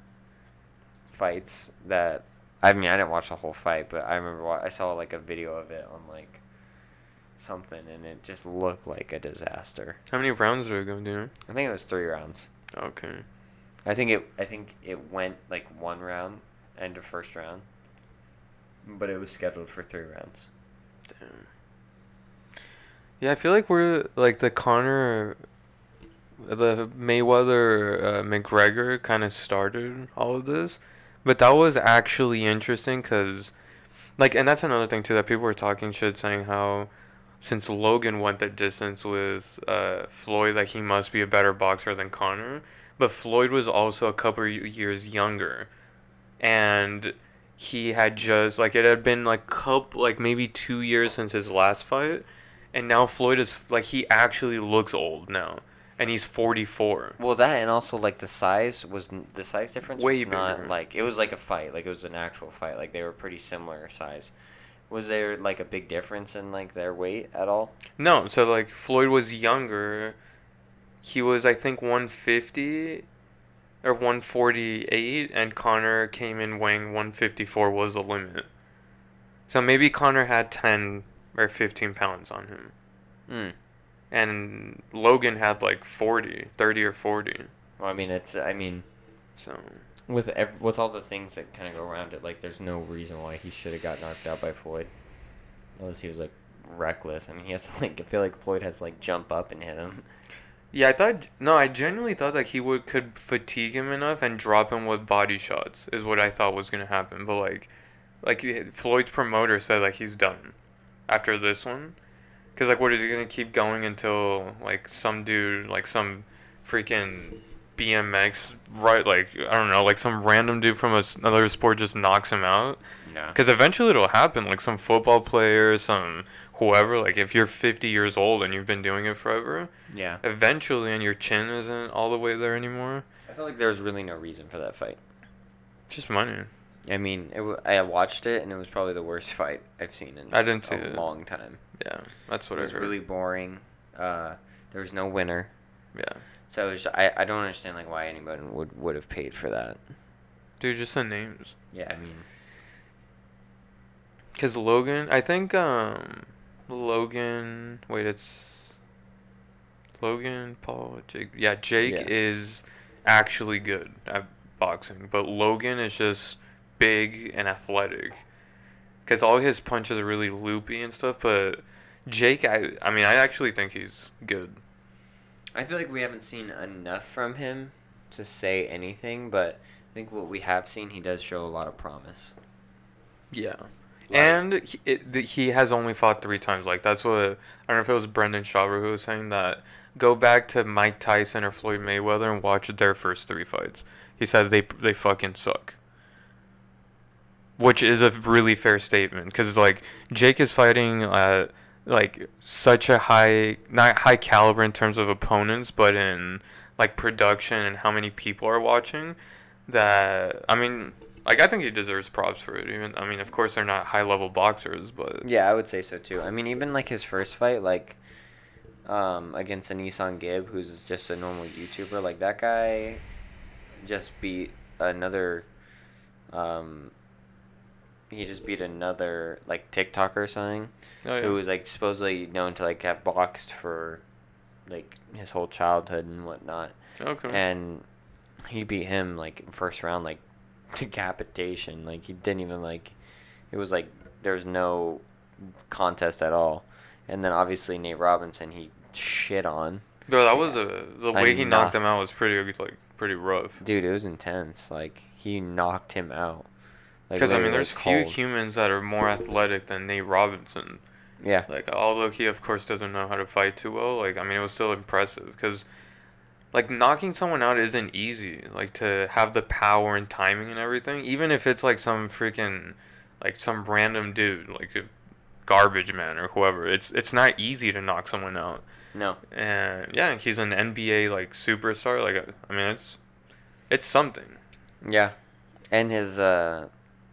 fights that I mean I didn't watch the whole fight, but I remember wa- I saw like a video of it on like something and it just looked like a disaster. How many rounds did it go, do you know? I think it was 3 rounds. Okay. I think it I think it went like one round end of first round. But it was scheduled for 3 rounds. Damn. Yeah, I feel like we're like the Conor, the Mayweather uh, McGregor kind of started all of this, but that was actually interesting because, like, and that's another thing too that people were talking shit saying how, since Logan went the distance with uh, Floyd, like he must be a better boxer than Conor, but Floyd was also a couple years younger, and he had just like it had been like couple like maybe two years since his last fight. And now floyd is like he actually looks old now and he's 44 Well, that and also like the size was the size difference Way was not like it was like a fight, like it was an actual fight, like they were pretty similar size. Was there like a big difference in like their weight at all? no so like floyd was younger he was i think 150 or 148 and conor came in weighing 154 was the limit so maybe conor had 10 or 15 pounds on him Hmm. And logan had like 40 30 or 40 Well, I mean, it's I mean, so with ev- with all the things that kind of go around it, like there's no reason why he should have got knocked out by Floyd. unless he was like reckless. I mean, he has to like I feel like Floyd has to like jump up and hit him. Yeah, I thought no, I genuinely thought that he would could fatigue him enough and drop him with body shots is what I thought was gonna happen. But like, like Floyd's promoter said like he's done after this one, cause like what is he gonna keep going until like some dude like some freaking BMX right like I don't know like some random dude from a another sport just knocks him out. Yeah. Because eventually it'll happen. Like some football player, some whoever. Like if you're 50 years old and you've been doing it forever, Yeah. eventually, and your chin isn't all the way there anymore. I feel like there's really no reason for that fight. Just money. I mean, it w- I watched it and it was probably the worst fight I've seen in I didn't see a it. long time. Yeah, that's what it was really boring. Uh, there was no winner, yeah, so I I don't understand like why anybody would would have paid for that. dude, just the names. Yeah, I mean, Cause Logan, I think um, Logan. Wait, it's Logan Paul Jake. Yeah, Jake Yeah. is actually good at boxing, but Logan is just big and athletic. Cause all his punches are really loopy and stuff, but Jake, I I mean, I actually think he's good. I feel like we haven't seen enough from him to say anything, but I think what we have seen, he does show a lot of promise. Yeah. Like- and he, it, he has only fought three times. Like that's what I don't know if it was Brendan Schaub who was saying that. Go back to Mike Tyson or Floyd Mayweather and watch their first three fights. He said they they fucking suck. Which is a really fair statement because like Jake is fighting at like such a high not high caliber in terms of opponents, but in like production and how many people are watching. That I mean, like I think he deserves props for it. Even I mean, of course they're not high level boxers, but Yeah, I would say so too. I mean, even like his first fight, like um, against AnEsonGib, who's just a normal YouTuber, like that guy just beat another. Um, he just beat another like TikToker or something oh, yeah. who was like supposedly known to like have boxed for like his whole childhood and whatnot, okay. and he beat him like first round like decapitation. Like he didn't even like. It was like there was no contest at all, and then obviously Nate Robinson he shit on. Bro, that was a the I way he knocked knocked- him out was pretty like pretty rough. Dude, it was intense. Like he knocked him out. Like, Because I mean, there's like, few humans that are more athletic than Nate Robinson. Yeah, Like, although he of course doesn't know how to fight too well, like I mean, it was still impressive because, like, knocking someone out isn't easy. Like to have the power and timing and everything, even if it's like some freaking, like some random dude, like a garbage man or whoever. It's it's not easy to knock someone out. no, And yeah, he's an NBA like superstar. Like I mean, it's it's something. yeah, and his uh,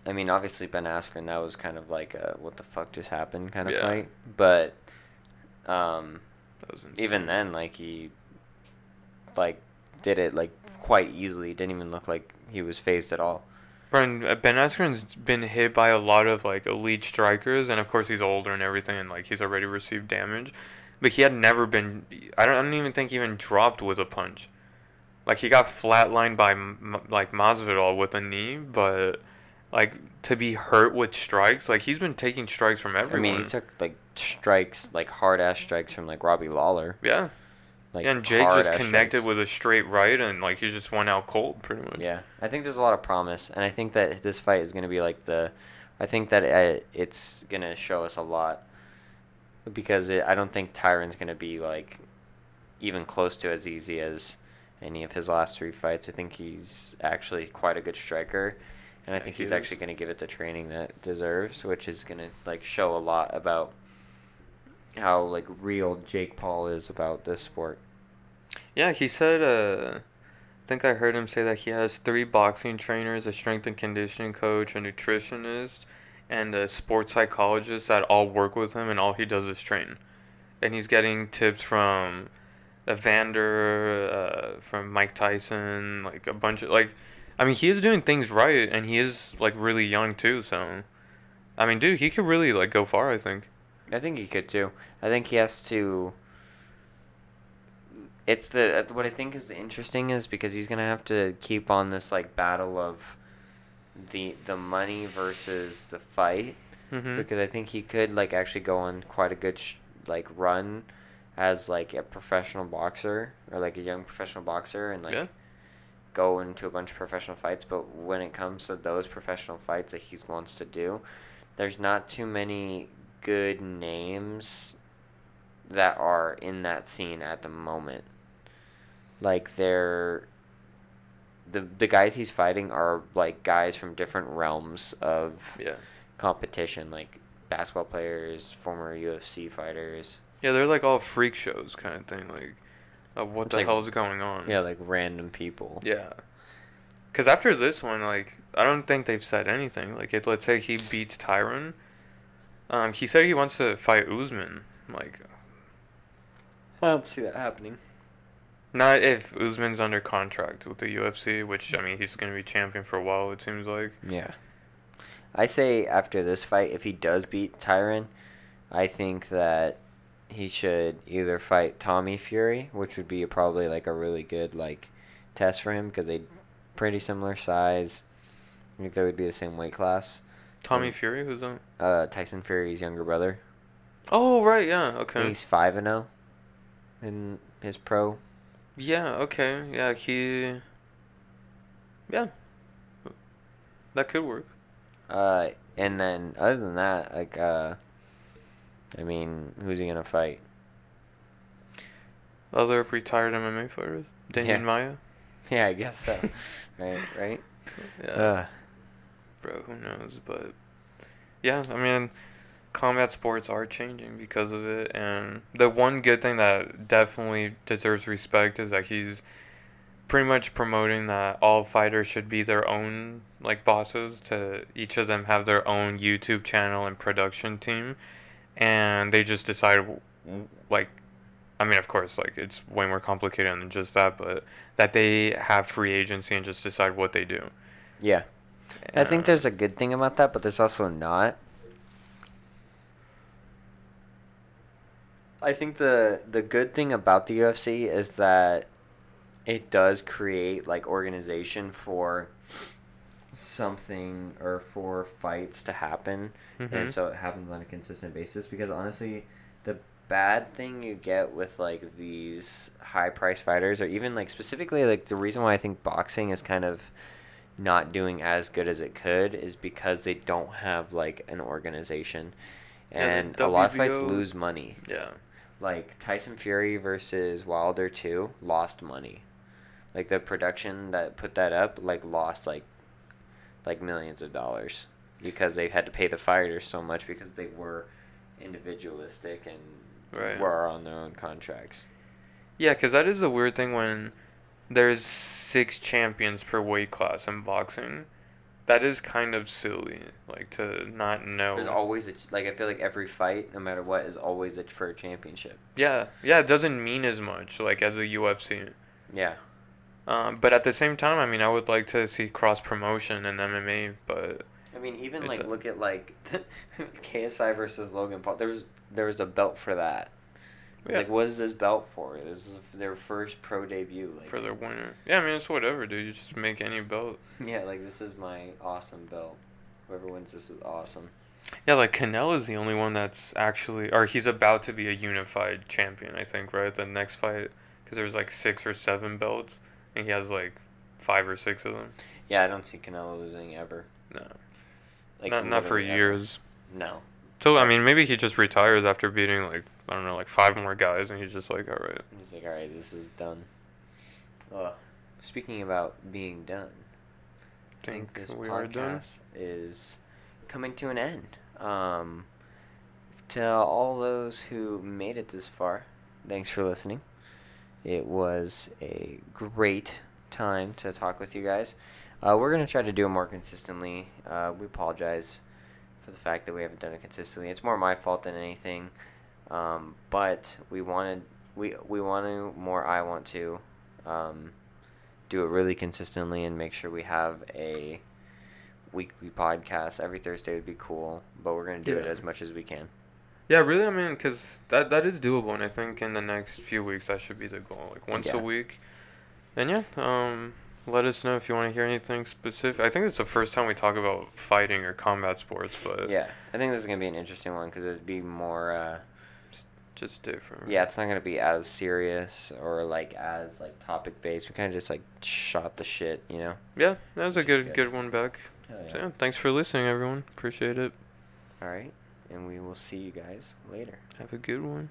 I mean obviously Ben Askren that was kind of like a what the fuck just happened kind of Yeah. fight, but um, That was insane. even then like he like did it like quite easily. Didn't even look like he was fazed at all. Brian, uh, Ben Askren's been hit by a lot of like elite strikers, and of course he's older and everything, and like he's already received damage. But he had never been. I don't, I don't even think he even dropped with a punch. Like he got flatlined by M- like Masvidal with a knee, but like to be hurt with strikes, like he's been taking strikes from everyone. I mean, he took like strikes, like hard ass strikes from like Robbie Lawler. yeah, Like and Jake just connected strikes. with a straight right, and like he just went out cold pretty much. Yeah, I think there's a lot of promise, and I think that this fight is going to be like the. I think that uh it's going to show us a lot because it, I don't think Tyron's going to be like even close to as easy as any of his last three fights. I think he's actually quite a good striker, and I think he's actually going to give it the training that it deserves, which is going to like show a lot about how like real Jake Paul is about this sport. Yeah, he said. Uh, I think I heard him say that he has three boxing trainers, a strength and conditioning coach, a nutritionist, and a sports psychologist that all work with him, and all he does is train. And he's getting tips from Evander, uh, from Mike Tyson, like a bunch of like. I mean, he is doing things right, and he is like really young too. So, I mean, dude, he could really like go far. I think. I think he could too. I think he has to. It's the what I think is interesting is because he's gonna have to keep on this like battle of the the money versus the fight, Mhm. because I think he could like actually go on quite a good sh- like run as like a professional boxer or like a young professional boxer and like Yeah. Go into a bunch of professional fights. But when it comes to those professional fights that he wants to do, there's not too many good names that are in that scene at the moment. Like they're the the guys he's fighting are like guys from different realms of Yeah. competition, like basketball players, former UFC fighters. Yeah, they're like all freak shows kind of thing. Like, uh, what It's the like- hell's going on? Yeah, like random people. Yeah. Because after this one, like, I don't think they've said anything. Like, it, let's say he beats Tyron. Um, he said he wants to fight Usman. Like, I don't see that happening. not if Usman's under contract with the UFC, which I mean he's gonna be champion for a while. It seems like. Yeah. I say after this fight, if he does beat Tyron, I think that he should either fight Tommy Fury, which would be probably like a really good like test for him because they pretty similar size. I think they would be the same weight class. Tommy Mm. Fury, who's that? Uh, Tyson Fury's younger brother. Oh right, yeah, okay. He's five and zero in his pro. Yeah, okay, yeah, he. Yeah. That could work. Uh, and then other than that, like uh, I mean, who's he gonna fight? Other retired MMA fighters, Demian Yeah. Maia. Yeah, I guess so. right, right. Yeah. Uh, bro, who knows? But yeah, I mean, combat sports are changing because of it, and the one good thing that definitely deserves respect is that he's pretty much promoting that all fighters should be their own like bosses. To each of them have their own YouTube channel and production team, and they just decide like. I mean, of course, like it's way more complicated than just that, but that they have free agency and just decide what they do. yeah. I think there's a good thing about that, but there's also not. I think the the good thing about the UFC is that it does create like organization for something or for fights to happen Mhm. and so it happens on a consistent basis because honestly the bad thing you get with like these high price fighters or even like specifically like the reason why I think boxing is kind of not doing as good as it could is because they don't have like an organization Yeah, and a lot of fights lose money yeah. like Tyson Fury versus Wilder 2 lost money. Like the production that put that up like lost like like millions of dollars because they had to pay the fighters so much because they were individualistic and Right. were on their own contracts. Yeah, because that is a weird thing when there's six champions per weight class in boxing. That is kind of silly, like to not know. There's always a ch- like I feel like every fight no matter what is always a for a championship. yeah, yeah, it doesn't mean as much like as a UFC. Yeah. Um, but at the same time, I mean, I would like to see cross promotion in MMA, but I mean, even like do- look at like KSI versus Logan Paul. There was there was a belt for that. It's Yeah. like, what is this belt for? This is their first pro debut. Like, for their winner, yeah, I mean, it's whatever, dude. You just make any belt. yeah, like this is my awesome belt. Whoever wins this is awesome. Yeah, like Canelo is the only one that's actually, or he's about to be a unified champion. I think, right? The next fight, because there's like six or seven belts, and he has like five or six of them. Yeah, I don't see Canelo losing ever. No, Like not not for ever. years. No. So I mean, maybe he just retires after beating like I don't know, like five more guys, and he's just like, all right. He's like, all right, this is done. Ugh. Speaking about being done, I think Think this we are done. podcast is coming to an end. Um, to all those who made it this far, thanks for listening. It was a great time to talk with you guys. Uh, we're gonna try to do it more consistently. Uh, we apologize for the fact that we haven't done it consistently. It's more my fault than anything. Um, but we wanted we we want to more. I want to um, do it really consistently and make sure we have a weekly podcast every Thursday would be cool. But we're gonna do it as much as we can. Yeah, really. I mean, because that that is doable, and I think in the next few weeks that should be the goal, like once Yeah. a week. And yeah, um, let us know if you want to hear anything specific. I think it's the first time we talk about fighting or combat sports, but Yeah, I think this is gonna be an interesting one because it'd be more. Uh, just different. yeah, it's not gonna be as serious or like as like topic based. We kind of just like shot the shit, you know. Yeah, that was a Which is good good. good one back. Hell So yeah, thanks for listening, everyone. Appreciate it. All right, and we will see you guys later. Have a good one.